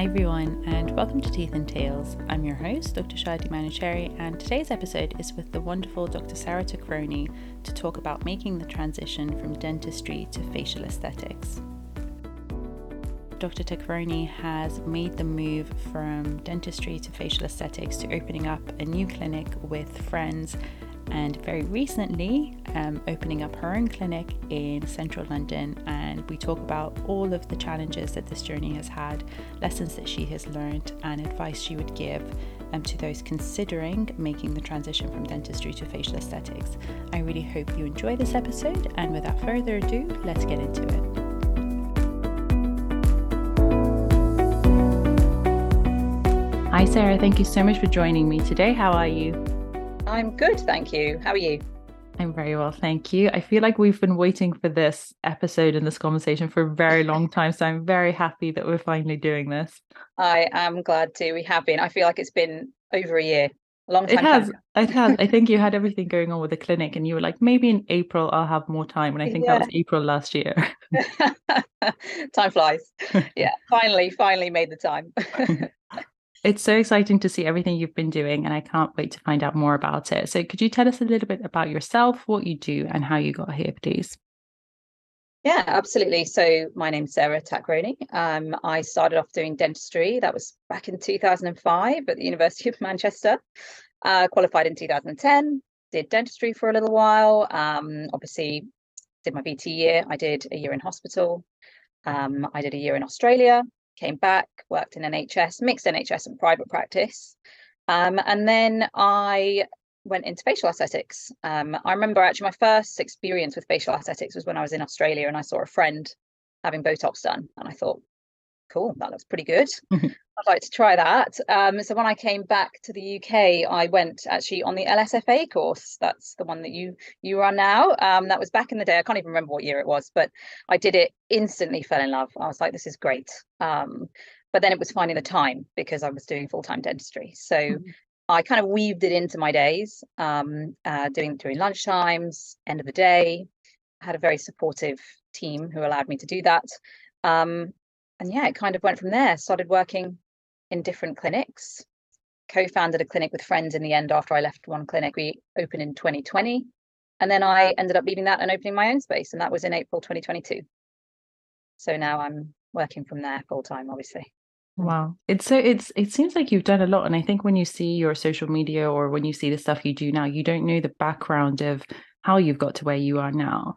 Hi everyone, and welcome to Teeth and Tales. I'm your host, Dr. Shadi Manucheri, and today's episode is with the wonderful Dr. Sarah Takroni to talk about making the transition from dentistry to facial aesthetics. Dr. Takroni has made the move from dentistry to facial aesthetics to opening up a new clinic with friends and very recently um, opening up her own clinic in central London. And we talk about all of the challenges that this journey has had, lessons that she has learned, and advice she would give um, to those considering making the transition from dentistry to facial aesthetics. I really hope you enjoy this episode, and without further ado, let's get into it. Hi, Sarah. Thank you so much for joining me today. How are you? I'm good, thank you. How are you? I'm very well, thank you. I feel like we've been waiting for this episode and this conversation for a very long time. So I'm very happy that we're finally doing this. I am glad too. We have been. I feel like it's been over a year. A long time. It has. It has. I think you had everything going on with the clinic and you were like, maybe in April I'll have more time. And I think yeah. that was April last year. time flies. Yeah. finally, finally made the time. It's so exciting to see everything you've been doing, and I can't wait to find out more about it. So, could you tell us a little bit about yourself, what you do, and how you got here, please? Yeah, absolutely. So, my name's Sarah Takroni. Um, I started off doing dentistry. That was back in 2005 at the University of Manchester. Uh, qualified in 2010. Did dentistry for a little while. Um, obviously, did my VT year. I did a year in hospital. Um, I did a year in Australia came back, worked in NHS, mixed NHS and private practice. Um, and then I went into facial aesthetics. Um, I remember actually my first experience with facial aesthetics was when I was in Australia and I saw a friend having Botox done. And I thought, cool, that looks pretty good. I'd like to try that. Um, so when I came back to the UK, I went actually on the LSFA course. That's the one that you you run now. Um, that was back in the day. I can't even remember what year it was, but I did it. Instantly fell in love. I was like, this is great. Um, but then it was finding the time because I was doing full time dentistry. So mm-hmm. I kind of weaved it into my days, um, uh, doing during lunch times, end of the day. I had a very supportive team who allowed me to do that. Um, and yeah, it kind of went from there. Started working in different clinics. Co-founded a clinic with friends in the end after I left one clinic. We opened in 2020. And then I ended up leaving that and opening my own space. And that was in April 2022. So now I'm working from there full time, obviously. Wow. It's so it's it seems like you've done a lot. And I think when you see your social media or when you see the stuff you do now, you don't know the background of how you've got to where you are now.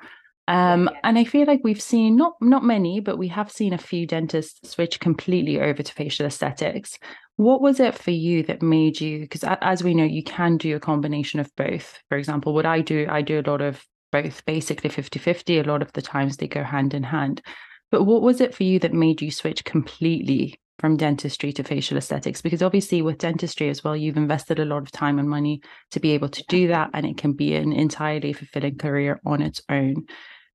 Um, yeah. and I feel like we've seen not not many, but we have seen a few dentists switch completely over to facial aesthetics. What was it for you that made you? Because as we know, you can do a combination of both. For example, what I do, I do a lot of both, basically 50 50. A lot of the times they go hand in hand. But what was it for you that made you switch completely from dentistry to facial aesthetics? Because obviously, with dentistry as well, you've invested a lot of time and money to be able to do that, and it can be an entirely fulfilling career on its own.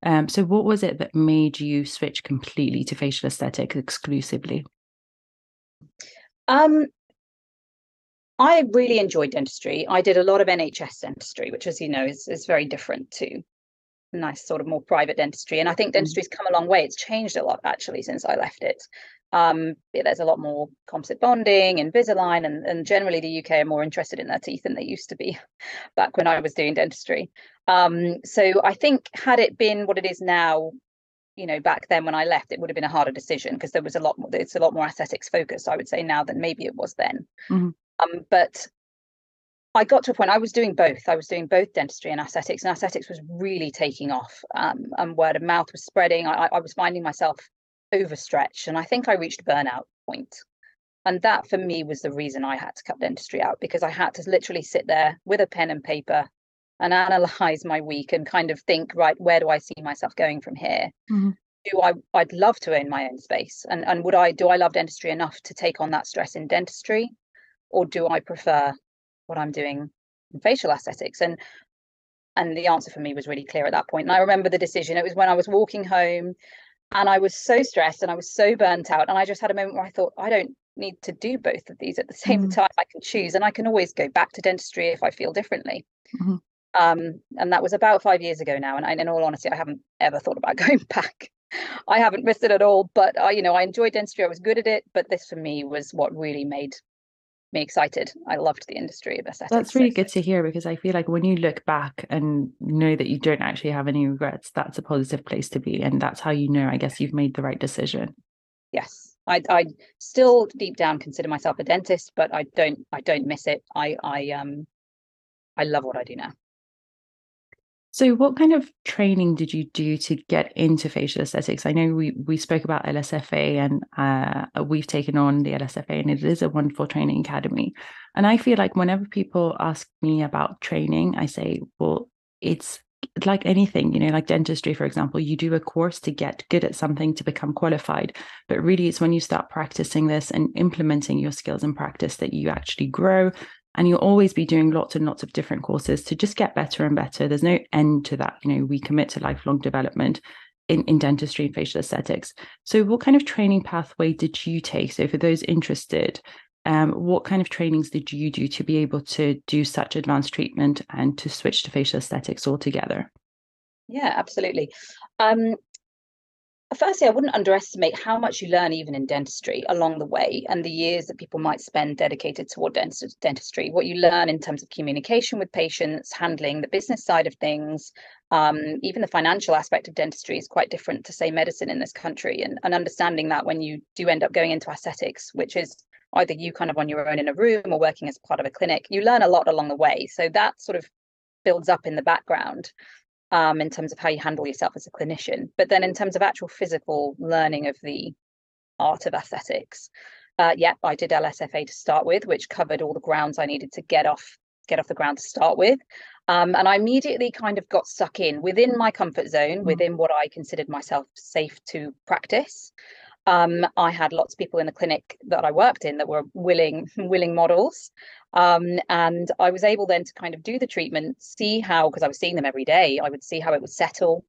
Um, so, what was it that made you switch completely to facial aesthetics exclusively? Um, I really enjoyed dentistry. I did a lot of NHS dentistry, which, as you know, is, is very different to nice sort of more private dentistry. And I think mm. dentistry's come a long way. It's changed a lot actually since I left it. Um, there's a lot more composite bonding, Invisalign, and, and generally the UK are more interested in their teeth than they used to be back when I was doing dentistry. Um, so I think had it been what it is now, you know, back then when I left, it would have been a harder decision because there was a lot more. It's a lot more aesthetics focused, I would say now than maybe it was then. Mm-hmm. Um, but I got to a point I was doing both. I was doing both dentistry and aesthetics, and aesthetics was really taking off. Um, and word of mouth was spreading. I, I was finding myself overstretched, and I think I reached burnout point. And that for me was the reason I had to cut dentistry out because I had to literally sit there with a pen and paper and analyze my week and kind of think, right, where do I see myself going from here? Mm-hmm. Do I I'd love to own my own space. And and would I do I love dentistry enough to take on that stress in dentistry? Or do I prefer what I'm doing in facial aesthetics? And and the answer for me was really clear at that point. And I remember the decision. It was when I was walking home and I was so stressed and I was so burnt out. And I just had a moment where I thought, I don't need to do both of these at the same mm-hmm. time. I can choose and I can always go back to dentistry if I feel differently. Mm-hmm. Um, and that was about five years ago now. And I, in all honesty, I haven't ever thought about going back. I haven't missed it at all. But I, you know, I enjoyed dentistry. I was good at it. But this for me was what really made me excited. I loved the industry of aesthetics. That's really good to hear because I feel like when you look back and know that you don't actually have any regrets, that's a positive place to be. And that's how you know, I guess, you've made the right decision. Yes. I I still deep down consider myself a dentist, but I don't I don't miss it. I I um I love what I do now. So, what kind of training did you do to get into facial aesthetics? I know we we spoke about LSFA, and uh, we've taken on the LSFA, and it is a wonderful training academy. And I feel like whenever people ask me about training, I say, well, it's like anything, you know, like dentistry, for example, you do a course to get good at something to become qualified. But really, it's when you start practicing this and implementing your skills in practice that you actually grow and you'll always be doing lots and lots of different courses to just get better and better. There's no end to that. You know we commit to lifelong development in, in dentistry and facial aesthetics. So what kind of training pathway did you take? So for those interested um, what kind of trainings did you do to be able to do such advanced treatment and to switch to facial aesthetics altogether? Yeah absolutely. Um, firstly, I wouldn't underestimate how much you learn even in dentistry along the way and the years that people might spend dedicated toward dent- dentistry. What you learn in terms of communication with patients, handling the business side of things, um, even the financial aspect of dentistry is quite different to, say, medicine in this country. And, and understanding that when you do end up going into aesthetics, which is either you kind of on your own in a room or working as part of a clinic, you learn a lot along the way. So that sort of builds up in the background um, in terms of how you handle yourself as a clinician. But then in terms of actual physical learning of the art of aesthetics, uh, yeah, I did LSFA to start with, which covered all the grounds I needed to get off get off the ground to start with. Um, and I immediately kind of got stuck in within my comfort zone, mm. within what I considered myself safe to practice. Um, I had lots of people in the clinic that I worked in that were willing willing models, um, and I was able then to kind of do the treatment, see how, because I was seeing them every day, I would see how it would settle.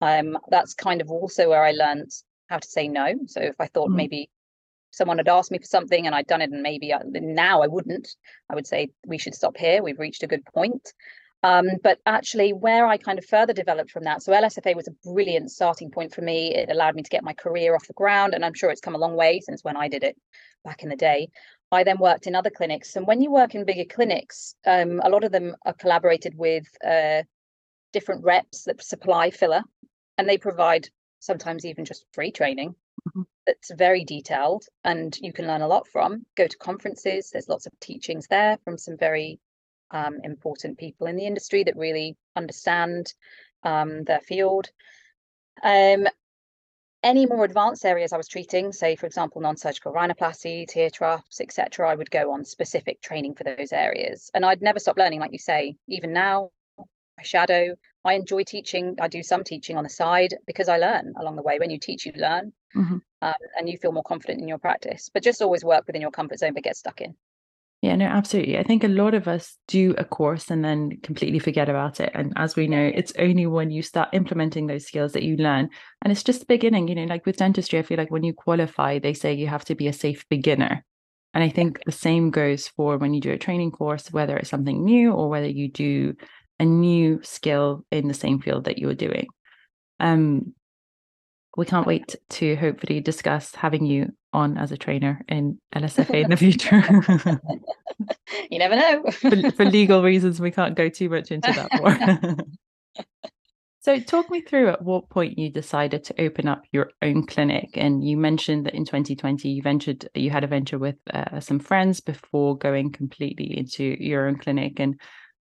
Um, that's kind of also where I learned how to say no. So if I thought mm. maybe someone had asked me for something and I'd done it, and maybe I, now I wouldn't, I would say we should stop here. We've reached a good point. Um, but actually, where I kind of further developed from that, so LSFA was a brilliant starting point for me. It allowed me to get my career off the ground, and I'm sure it's come a long way since when I did it back in the day. I then worked in other clinics. And when you work in bigger clinics, um, a lot of them are collaborated with uh, different reps that supply filler, and they provide sometimes even just free training mm-hmm. that's very detailed and you can learn a lot from. Go to conferences, there's lots of teachings there from some very um, important people in the industry that really understand um, their field. Um, any more advanced areas I was treating, say, for example, non-surgical rhinoplasty, tear troughs, etc., I would go on specific training for those areas. And I'd never stop learning, like you say. Even now, I shadow. I enjoy teaching. I do some teaching on the side because I learn along the way. When you teach, you learn, mm-hmm. um, and you feel more confident in your practice. But just always work within your comfort zone, but get stuck in. Yeah, no, absolutely. I think a lot of us do a course and then completely forget about it. And as we know, it's only when you start implementing those skills that you learn. And it's just the beginning, you know, like with dentistry, I feel like when you qualify, they say you have to be a safe beginner. And I think the same goes for when you do a training course, whether it's something new or whether you do a new skill in the same field that you're doing. Um, we can't wait to hopefully discuss having you on as a trainer in LSFA in the future. you never know. for, for, legal reasons, we can't go too much into that more. so, talk me through at what point you decided to open up your own clinic. And you mentioned that in 2020 you ventured, you had a venture with uh, some friends before going completely into your own clinic. And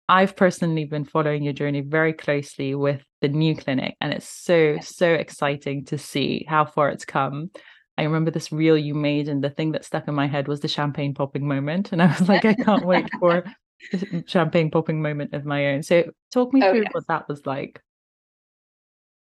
I've personally been following your journey very closely with the new clinic, and it's so, so exciting to see how far it's come. I remember this reel you made, and the thing that stuck in my head was the champagne popping moment. And I was like, I can't wait for the champagne popping moment of my own. So, talk me oh, through yes. what that was like.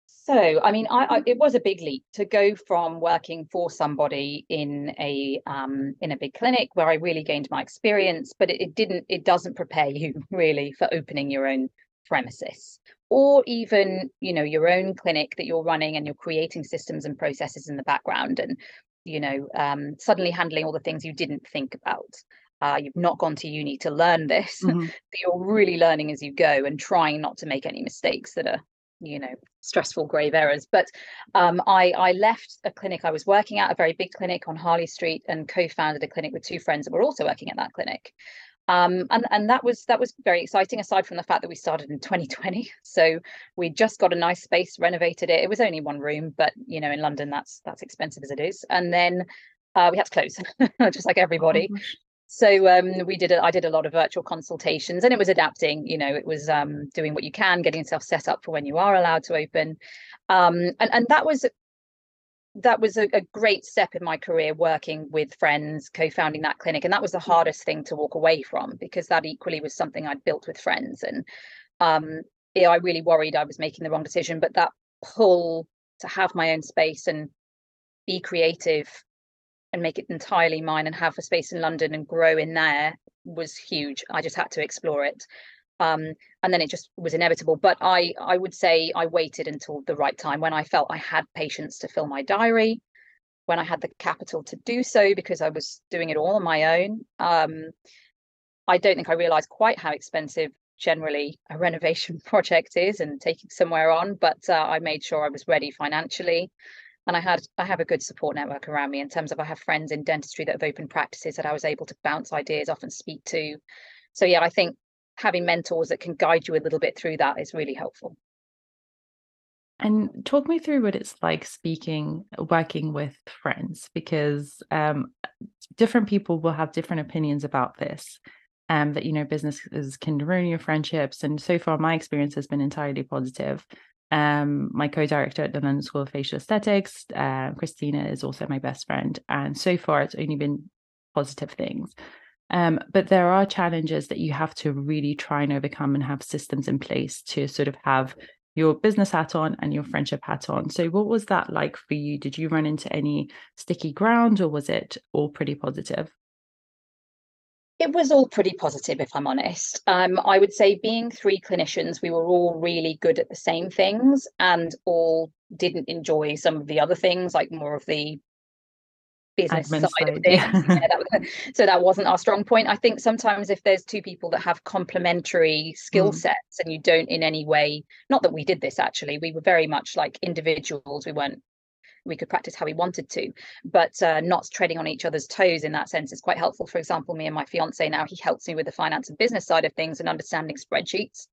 So, I mean, I, I, it was a big leap to go from working for somebody in a um, in a big clinic where I really gained my experience, but it, it didn't. It doesn't prepare you really for opening your own premises or even you know your own clinic that you're running and you're creating systems and processes in the background and you know um, suddenly handling all the things you didn't think about. Uh, you've not gone to uni to learn this mm-hmm. you're really learning as you go and trying not to make any mistakes that are you know stressful grave errors but um, I, I left a clinic i was working at a very big clinic on harley street and co-founded a clinic with two friends that were also working at that clinic um, and and that was that was very exciting aside from the fact that we started in 2020 so we just got a nice space renovated it. It was only one room but you know in london that's that's expensive as it is. And then uh, we had to close just like everybody. oh, so um, we did a, I did a lot of virtual consultations and it was adapting you know it was um, doing what you can getting yourself set up for when you are allowed to open. Um, and and that was that was a, a, great step in my career working with friends co-founding that clinic and that was the hardest thing to walk away from because that equally was something i'd built with friends and um yeah, i really worried i was making the wrong decision but that pull to have my own space and be creative and make it entirely mine and have a space in london and grow in there was huge. I just had to explore it um, and then it just was inevitable. But i i would say i waited until the right time when i felt i had patience to fill my diary when i had the capital to do so because i was doing it all on my own. Um, i don't think i realized quite how expensive generally a renovation project is and taking somewhere on but uh, i made sure i was ready financially. And i had i have a good support network around me in terms of i have friends in dentistry that have opened practices that i was able to bounce ideas off and speak to. So yeah i think having mentors that can guide you a little bit through that is really helpful. And talk me through what it's like speaking, working with friends, because um, different people will have different opinions about this. Um, that you know, businesses can ruin your friendships, and so far, my experience has been entirely positive. Um, my co-director at the London School of Facial Aesthetics, uh, Christina, is also my best friend, and so far, it's only been positive things. Um, but there are challenges that you have to really try and overcome and have systems in place to sort of have your business hat on and your friendship hat on. So, what was that like for you? Did you run into any sticky ground or was it all pretty positive? It was all pretty positive, if I'm honest. Um, I would say, being three clinicians, we were all really good at the same things and all didn't enjoy some of the other things, like more of the business Admin side of things. Yeah. yeah, that so that wasn't our strong point. I think sometimes if there's two people that have complementary skill mm. sets and you don't in any way, not that we did this actually, we were very much like individuals. We weren't we could practice how we wanted to, but uh, not treading on each other's toes in that sense is quite helpful. For example, me and my fiance now, he helps me with the finance and business side of things and understanding spreadsheets.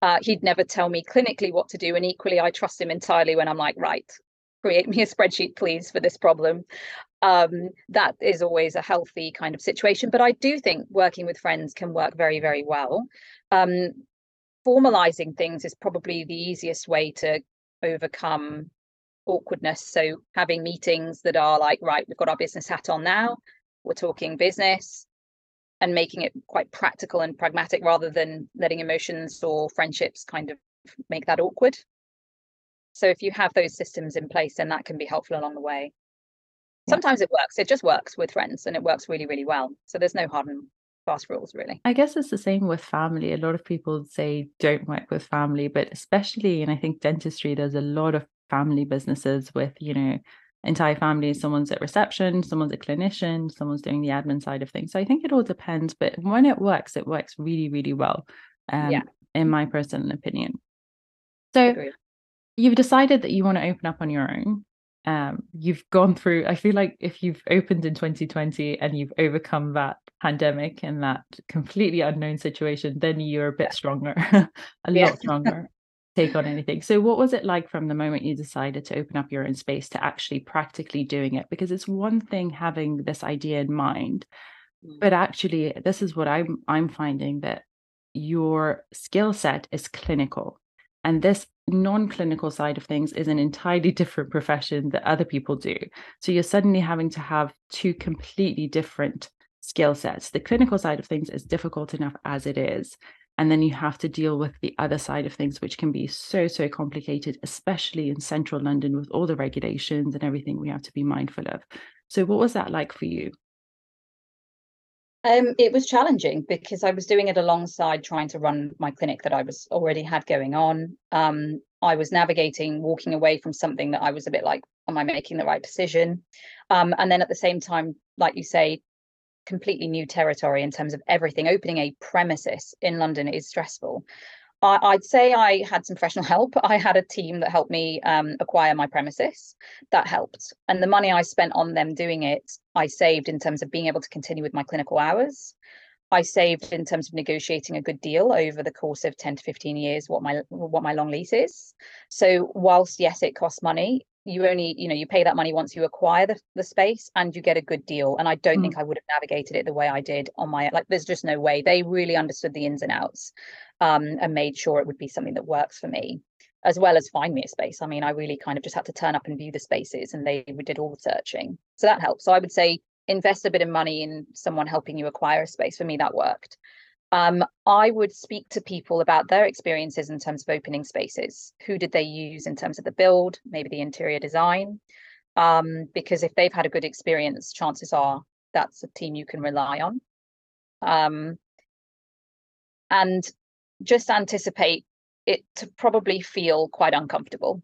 Uh, he'd never tell me clinically what to do, and equally, I trust him entirely when I'm like, right, create me a spreadsheet, please, for this problem um, that is always a healthy kind of situation. But I do think working with friends can work very, very well. Um, formalizing things is probably the easiest way to overcome awkwardness. So having meetings that are like, right, we've got our business hat on now, we're talking business, and making it quite practical and pragmatic rather than letting emotions or friendships kind of make that awkward. So if you have those systems in place, then that can be helpful along the way. Sometimes it works it just works with friends and it works really really well. So there's no hard and fast rules really. I guess it's the same with family. A lot of people say don't work with family but especially and i think dentistry there's a lot of family businesses with you know entire families someone's at reception someone's a clinician someone's doing the admin side of things. So i think it all depends but when it works it works really really well um, yeah. in my personal opinion. So Agreed. You've decided that you want to open up on your own um, you've gone through i feel like if you've opened in 2020 and you've overcome that pandemic and that completely unknown situation then you're a bit stronger a yeah. lot stronger take on anything so what was it like from the moment you decided to open up your own space to actually practically doing it because it's one thing having this idea in mind mm. but actually this is what i'm i'm finding that your skill set is clinical and this non-clinical side of things is an entirely different profession that other people do. So you're suddenly having to have two completely different skill sets. The clinical side of things is difficult enough as it is and then you have to deal with the other side of things which can be so so complicated especially in central london with all the regulations and everything we have to be mindful of. So what was that like for you um, it was challenging because I was doing it alongside trying to run my clinic that I was already had going on. Um, I was navigating walking away from something that I was a bit like, am I making the right decision? Um, and then at the same time, like you say, completely new territory in terms of everything. Opening a premises in London is stressful. I, would say I had some professional help. I had a team that helped me um, acquire my premises. That helped. And the money I spent on them doing it, I saved in terms of being able to continue with my clinical hours. I saved in terms of negotiating a good deal over the course of 10 to 15 years what my what my long lease is. So whilst yes, it costs money, you only you know you pay that money once you acquire the, the space and you get a good deal. And i don't mm. think i would have navigated it the way i did on my like there's just no way. They really understood the ins and outs um, and made sure it would be something that works for me as well as find me a space. I mean i really kind of just had to turn up and view the spaces and they did all the searching. So that helps. So i would say invest a bit of money in someone helping you acquire a space. For me that worked um, I would speak to people about their experiences in terms of opening spaces. Who did they use in terms of the build, maybe the interior design? Um, because if they've had a good experience, chances are that's a team you can rely on. Um, and just anticipate it to probably feel quite uncomfortable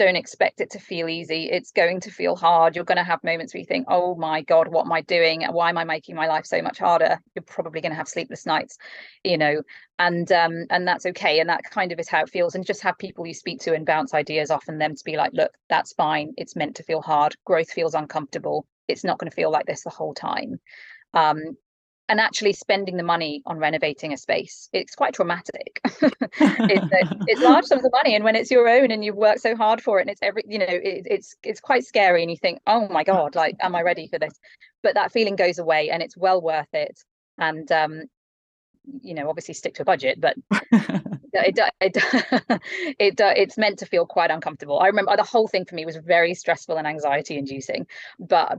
don't expect it to feel easy. It's going to feel hard. You're going to have moments where you think, oh my God, what am I doing? Why am I making my life so much harder? You're probably going to have sleepless nights, you know, and um, and that's okay. And that kind of is how it feels. And just have people you speak to and bounce ideas off and them to be like, look, that's fine. It's meant to feel hard. Growth feels uncomfortable. It's not going to feel like this the whole time. Um, and actually spending the money on renovating a space. It's quite traumatic. It's, it's large sums of money and when it's your own and you've worked so hard for it and it's every you know it, it's it's quite scary and you think oh my god like am i ready for this? But that feeling goes away and it's well worth it. And um you know obviously stick to a budget but it, it, it, it uh, it's meant to feel quite uncomfortable. I remember the whole thing for me was very stressful and anxiety inducing but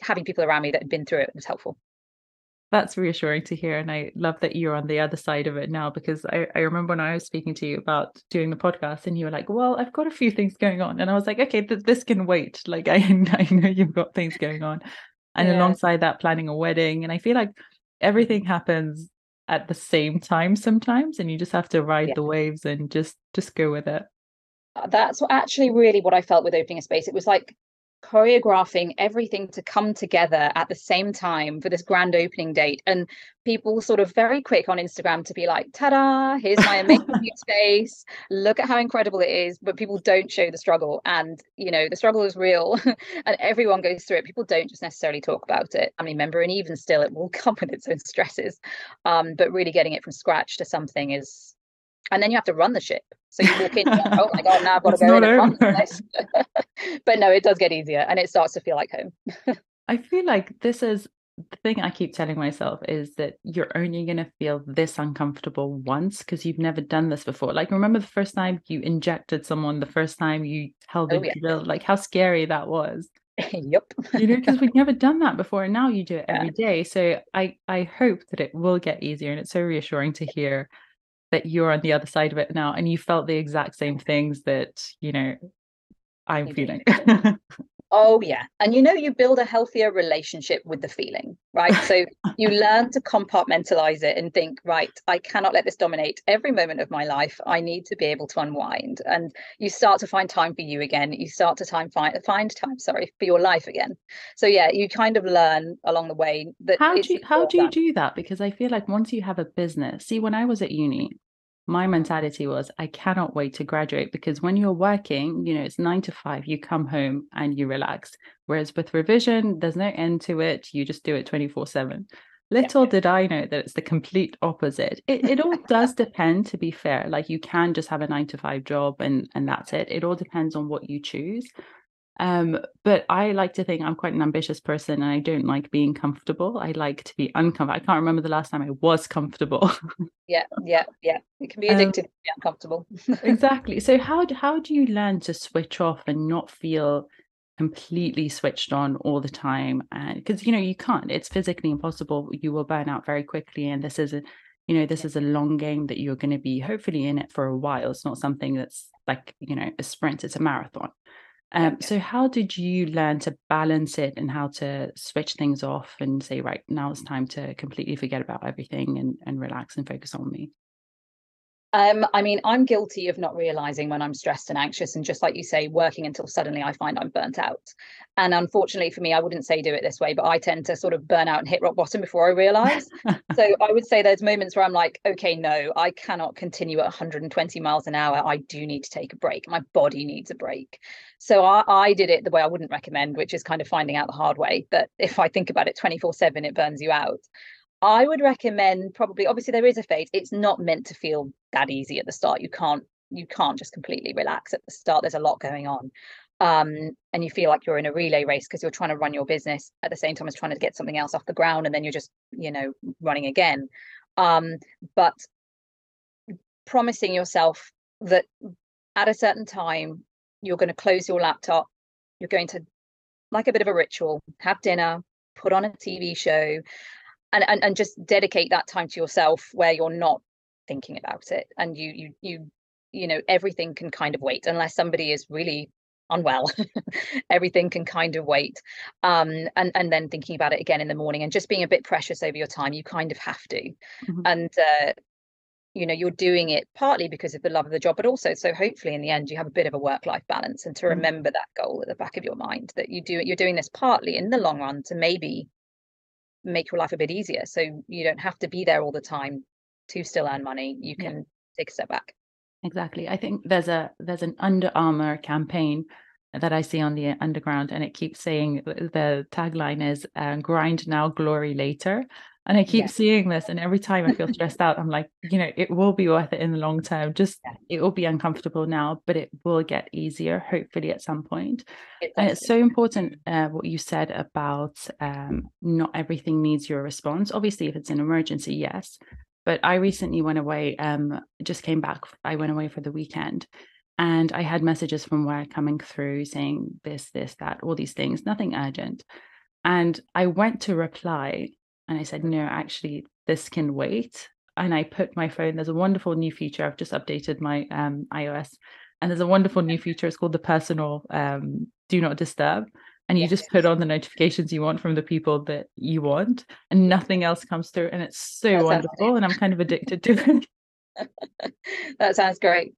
having people around me that had been through it was helpful that's reassuring to hear. And I love that you're on the other side of it now because I, I remember when I was speaking to you about doing the podcast and you were like, well, I've got a few things going on. And I was like, okay, th- this can wait. Like, I, I know you've got things going on. And yeah. alongside that, planning a wedding. And I feel like everything happens at the same time sometimes and you just have to ride yeah. the waves and just just go with it uh, that's actually really what i felt with opening a space it was like choreographing everything to come together at the same time for this grand opening date. And people sort of very quick on instagram to be like ta-da here's my amazing new space. Look at how incredible it is. But people don't show the struggle. And you know the struggle is real. And everyone goes through it. People don't just necessarily talk about it. I mean remember and even still it will come with its own stresses. Um, but really getting it from scratch to something is and then you have to run the ship. So you walk in, oh my god, now I've got to go in run this. but no, it does get easier, and it starts to feel like home. I feel like this is the thing I keep telling myself is that you're only going to feel this uncomfortable once because you've never done this before. Like, remember the first time you injected someone, the first time you held oh, a yeah. drill, like how scary that was. yep. you know, because we've never done that before, and now you do it every yeah. day. So I I hope that it will get easier, and it's so reassuring to hear that you're on the other side of it now and you felt the exact same things that you know i'm feeling oh yeah. And you know you build a healthier relationship with the feeling right? So you learn to compartmentalize it and think right i cannot let this dominate every moment of my life. I need to be able to unwind. And you start to find time for you again. You start to time find find time sorry for your life again. So yeah you kind of learn along the way that how do you how do you do that? Because i feel like once you have a business see when i was at uni my mentality was I cannot wait to graduate because when you're working, you know, it's nine to five, you come home and you relax. Whereas with revision, there's no end to it. You just do it 24 7. Little yeah. did I know that it's the complete opposite. It, it all does depend, to be fair. Like you can just have a nine to five job and, and that's it. It all depends on what you choose. Um, but I like to think I'm quite an ambitious person and I don't like being comfortable. I like to be uncomfortable. I can't remember the last time I was comfortable. yeah, yeah, yeah. It can be addictive um, to be uncomfortable. exactly. So how how do you learn to switch off and not feel completely switched on all the time? And because you know you can't. It's physically impossible. You will burn out very quickly. And this is a you know, this is a long game that you're going to be hopefully in it for a while. It's not something that's like, you know, a sprint, it's a marathon. Um, so how did you learn to balance it and how to switch things off and say, right, now it's time to completely forget about everything and, and relax and focus on me? Um, I mean, I'm guilty of not realizing when I'm stressed and anxious, and just like you say, working until suddenly I find I'm burnt out. And unfortunately for me, I wouldn't say do it this way, but I tend to sort of burn out and hit rock bottom before I realize. so I would say there's moments where I'm like, okay, no, I cannot continue at 120 miles an hour. I do need to take a break. My body needs a break. So I, I did it the way I wouldn't recommend, which is kind of finding out the hard way. But if I think about it 24 7, it burns you out. I would recommend probably obviously there is a phase. It's not meant to feel that easy at the start. You can't you can't just completely relax at the start. There's a lot going on. Um, and you feel like you're in a relay race because you're trying to run your business at the same time as trying to get something else off the ground and then you're just, you know, running again. Um, but promising yourself that at a certain time you're going to close your laptop, you're going to like a bit of a ritual, have dinner, put on a TV show, and, and and just dedicate that time to yourself where you're not thinking about it and you you you you know everything can kind of wait unless somebody is really unwell everything can kind of wait um and and then thinking about it again in the morning and just being a bit precious over your time you kind of have to mm-hmm. and uh you know you're doing it partly because of the love of the job but also so hopefully in the end you have a bit of a work life balance and to mm-hmm. remember that goal at the back of your mind that you do you're doing this partly in the long run to maybe make your life a bit easier. So you don't have to be there all the time to still earn money. You can yeah. take a step back. Exactly. I think there's a there's an Under Armour campaign that I see on the underground, and it keeps saying the tagline is uh, "Grind now, glory later." And I keep yeah. seeing this, and every time I feel stressed out, I'm like, you know, it will be worth it in the long term. Just yeah. it will be uncomfortable now, but it will get easier, hopefully, at some point. It and it's so important uh, what you said about um, not everything needs your response. Obviously, if it's an emergency, yes. But I recently went away, um, just came back. I went away for the weekend, and I had messages from work coming through saying this, this, that, all these things, nothing urgent. And I went to reply and I said, no, actually, this can wait. And I put my phone, there's a wonderful new feature. I've just updated my um, iOS, and there's a wonderful new feature. It's called the personal um, do not disturb. And you yes. just put on the notifications you want from the people that you want, and nothing else comes through. And it's so that wonderful. And I'm kind of addicted to it. that sounds great.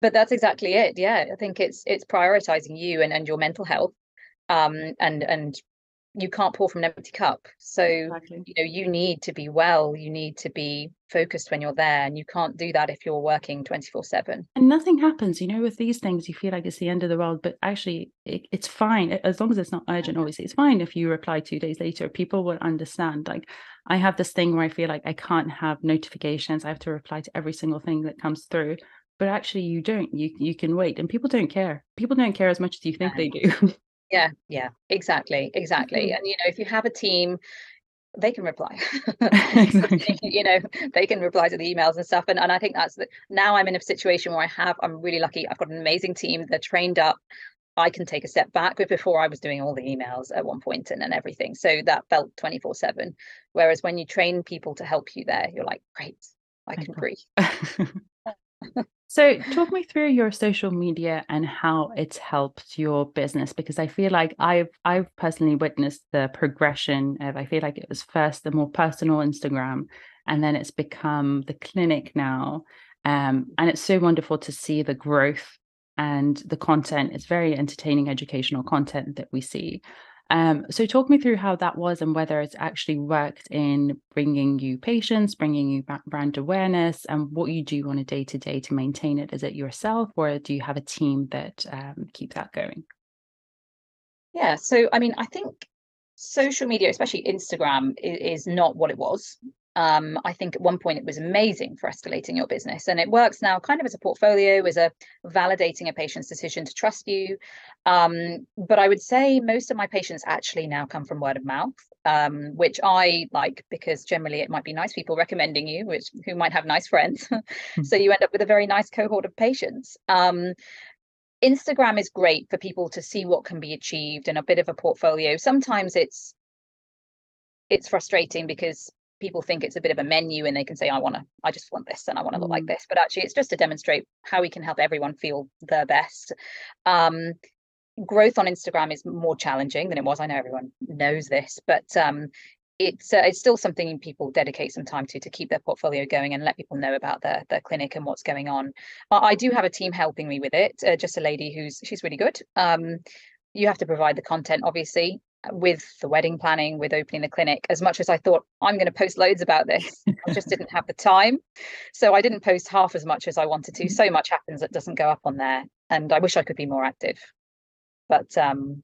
But that's exactly it. Yeah. I think it's it's prioritizing you and, and your mental health um, and and you can't pour from an empty cup. So exactly. you know you need to be well you need to be focused when you're there and you can't do that if you're working 24 7 and nothing happens you know with these things you feel like it's the end of the world but actually it, it's fine as long as it's not urgent mm-hmm. obviously it's fine if you reply two days later people will understand like i have this thing where i feel like i can't have notifications i have to reply to every single thing that comes through but actually you don't you you can wait and people don't care people don't care as much as you think they do Yeah, yeah, exactly, exactly. Mm-hmm. And you know, if you have a team, they can reply. you know, they can reply to the emails and stuff. And and I think that's the, now I'm in a situation where I have, I'm really lucky. I've got an amazing team. They're trained up. I can take a step back. But before I was doing all the emails at one point and, and everything. So that felt 24 7. Whereas when you train people to help you there, you're like, great, I can breathe. So, talk me through your social media and how it's helped your business because I feel like I've I've personally witnessed the progression of I feel like it was first the more personal Instagram and then it's become the clinic now. Um, and it's so wonderful to see the growth and the content. It's very entertaining, educational content that we see. Um, so talk me through how that was and whether it's actually worked in bringing you patients, bringing you brand awareness, and what you do on a day to day to maintain it. Is it yourself, or do you have a team that um, keep that going? Yeah, so I mean, I think social media, especially Instagram, is, is not what it was um, I think at one point it was amazing for escalating your business. And it works now kind of as a portfolio, as a validating a patient's decision to trust you. Um, but I would say most of my patients actually now come from word of mouth, um, which I like because generally it might be nice people recommending you, which who might have nice friends. Hmm. so you end up with a very nice cohort of patients. Um, Instagram is great for people to see what can be achieved and a bit of a portfolio. Sometimes it's it's frustrating because people think it's a bit of a menu and they can say i want to i just want this and i want to look like mm. this but actually it's just to demonstrate how we can help everyone feel their best um, growth on instagram is more challenging than it was i know everyone knows this but um, it's uh, it's still something people dedicate some time to to keep their portfolio going and let people know about their their clinic and what's going on. I, I do have a team helping me with it. Uh, just a lady who's she's really good. Um, you have to provide the content, obviously, with the wedding planning, with opening the clinic. As much as I thought I'm going to post loads about this, I just didn't have the time, so I didn't post half as much as I wanted to. Mm-hmm. So much happens that doesn't go up on there, and I wish I could be more active. But um,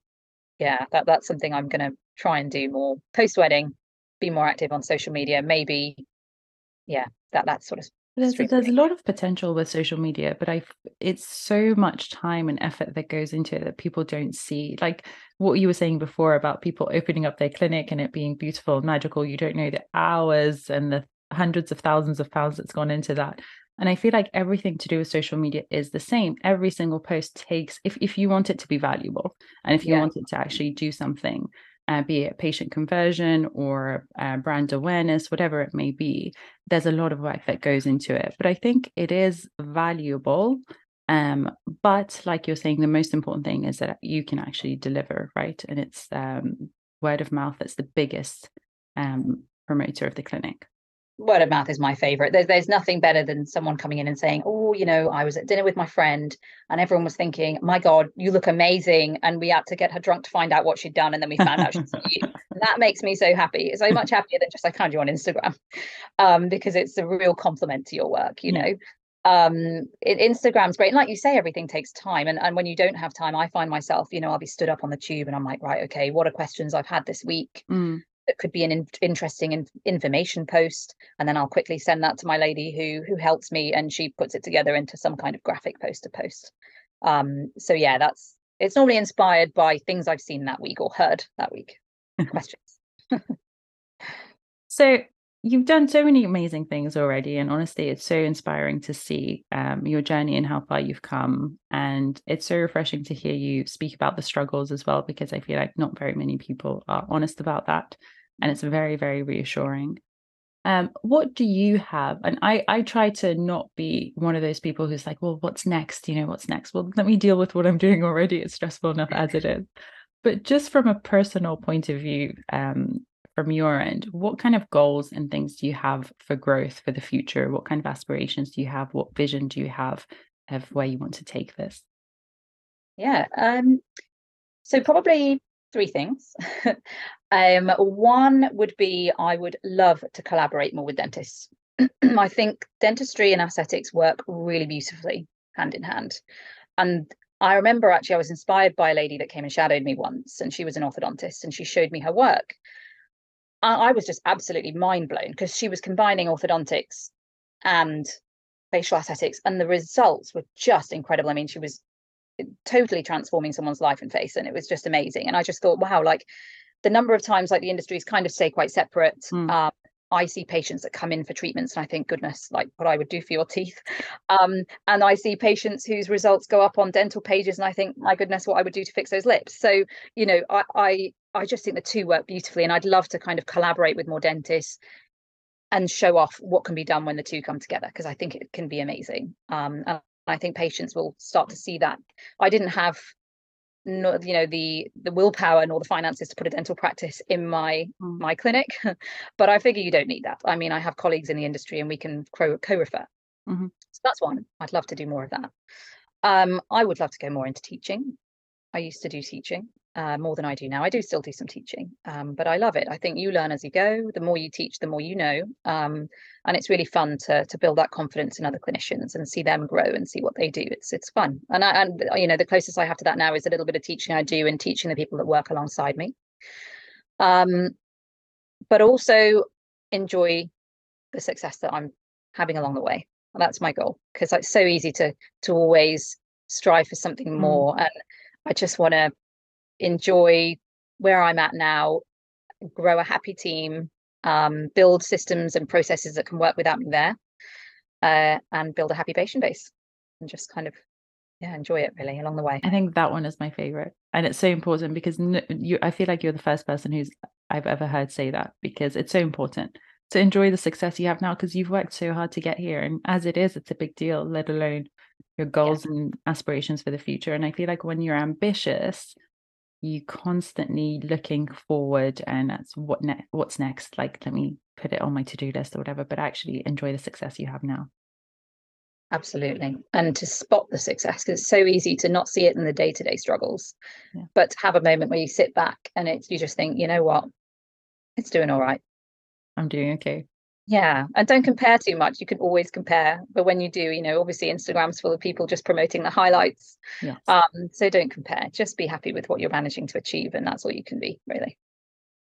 yeah, that that's something I'm going to try and do more post wedding be more active on social media maybe yeah that that sort of there's, there's a lot of potential with social media but i it's so much time and effort that goes into it that people don't see like what you were saying before about people opening up their clinic and it being beautiful and magical you don't know the hours and the hundreds of thousands of pounds that's gone into that. And i feel like everything to do with social media is the same. Every single post takes if, if you want it to be valuable and if you yeah. want it to actually do something uh, be it patient conversion or uh, brand awareness, whatever it may be, there's a lot of work that goes into it. But I think it is valuable. Um, but like you're saying, the most important thing is that you can actually deliver, right? And it's um, word of mouth that's the biggest um, promoter of the clinic word of mouth is my favorite. There's there's nothing better than someone coming in and saying, "Oh, you know, I was at dinner with my friend, and everyone was thinking, my God, you look amazing," and we had to get her drunk to find out what she'd done, and then we found out she's you. That makes me so happy. So much happier than just I found you on Instagram, um, because it's a real compliment to your work. You yeah. know. Um, it, Instagram's great. And like you say, everything takes time. And, and when you don't have time, I find myself, you know, I'll be stood up on the tube and I'm like, right, okay, what are questions I've had this week? Mm that could be an in- interesting in- information post and then i'll quickly send that to my lady who who helps me and she puts it together into some kind of graphic poster post. Um so yeah that's it's normally inspired by things i've seen that week or heard that week. Questions. So you've done so many amazing things already and honestly it's so inspiring to see um, your journey and how far you've come and it's so refreshing to hear you speak about the struggles as well because i feel like not very many people are honest about that and it's very very reassuring. Um, what do you have? And i i try to not be one of those people who's like well what's next? You know what's next? Well let me deal with what i'm doing already. It's stressful enough as it is. But just from a personal point of view um, from your end what kind of goals and things do you have for growth for the future? What kind of aspirations do you have? What vision do you have of where you want to take this? Yeah um so probably three things. um, one would be I would love to collaborate more with dentists. I think dentistry and aesthetics work really beautifully hand in hand. And I remember actually I was inspired by a lady that came and shadowed me once, and she was an orthodontist and she showed me her work. I, I was just absolutely mind blown because she was combining orthodontics and facial aesthetics, and the results were just incredible. I mean, she was totally transforming someone's life and face and it was just amazing and i just thought wow like the number of times like the industries kind of stay quite separate mm. um, I see patients that come in for treatments and I think, goodness, like what I would do for your teeth. Um, and I see patients whose results go up on dental pages and I think, my goodness, what I would do to fix those lips. So, you know, I I, I just think the two work beautifully and I'd love to kind of collaborate with more dentists and show off what can be done when the two come together because I think it can be amazing. Um, and I think patients will start to see that. I didn't have no, you know the the willpower nor the finances to put a dental practice in my mm. my clinic. But i figure you don't need that. I mean i have colleagues in the industry and we can co-refer. Mm-hmm. so that's one. I'd love to do more of that. Um, i would love to go more into teaching. I used to do teaching uh, more than I do now. I do still do some teaching, um, but I love it. I think you learn as you go. The more you teach, the more you know, um, and it's really fun to to build that confidence in other clinicians and see them grow and see what they do. It's it's fun, and I, and you know the closest I have to that now is a little bit of teaching I do and teaching the people that work alongside me. Um, but also enjoy the success that I'm having along the way. And that's my goal because it's so easy to to always strive for something mm. more, mm. and I just want to enjoy where I'm at now, grow a happy team, um, build systems and processes that can work without me there, uh, and build a happy patient base and just kind of yeah enjoy it really along the way i think that one is my favorite and it's so important because you i feel like you're the first person who's i've ever heard say that because it's so important to enjoy the success you have now because you've worked so hard to get here and as it is it's a big deal let alone your goals yeah. and aspirations for the future and i feel like when you're ambitious you constantly looking forward and that's what ne- what's next like let me put it on my to-do list or whatever but actually enjoy the success you have now. Absolutely and to spot the success because it's so easy to not see it in the day-to-day struggles yeah. but to have a moment where you sit back and it's you just think you know what? It's doing all right. I'm doing okay yeah and don't compare too much you can always compare but when you do you know obviously instagram's full of people just promoting the highlights. Yes. um so don't compare just be happy with what you're managing to achieve and that's all you can be really.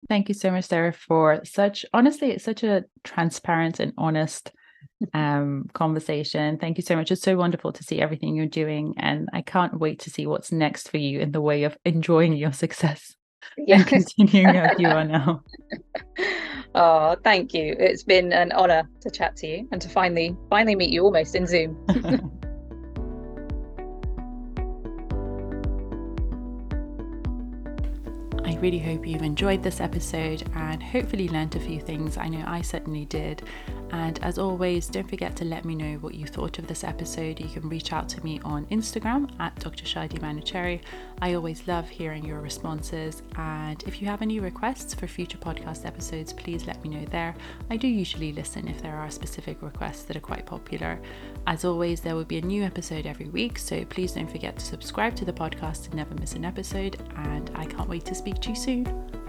Thank you so much sarah for such honestly it's such a transparent and honest um conversation. Thank you so much. It's so wonderful to see everything you're doing and i can't wait to see what's next for you in the way of enjoying your success yeah. and continuing as you are now Oh, thank you. It's been an honor to chat to you and to finally finally meet you almost in Zoom. I really hope you've enjoyed this episode and hopefully learned a few things. I know I certainly did. And as always, don't forget to let me know what you thought of this episode. You can reach out to me on Instagram at Dr. Shadi Manuchehri. I always love hearing your responses. And if you have any requests for future podcast episodes, please let me know there. I do usually listen if there are specific requests that are quite popular. As always, there will be a new episode every week, so please don't forget to subscribe to the podcast to never miss an episode. And I can't wait to speak to you soon.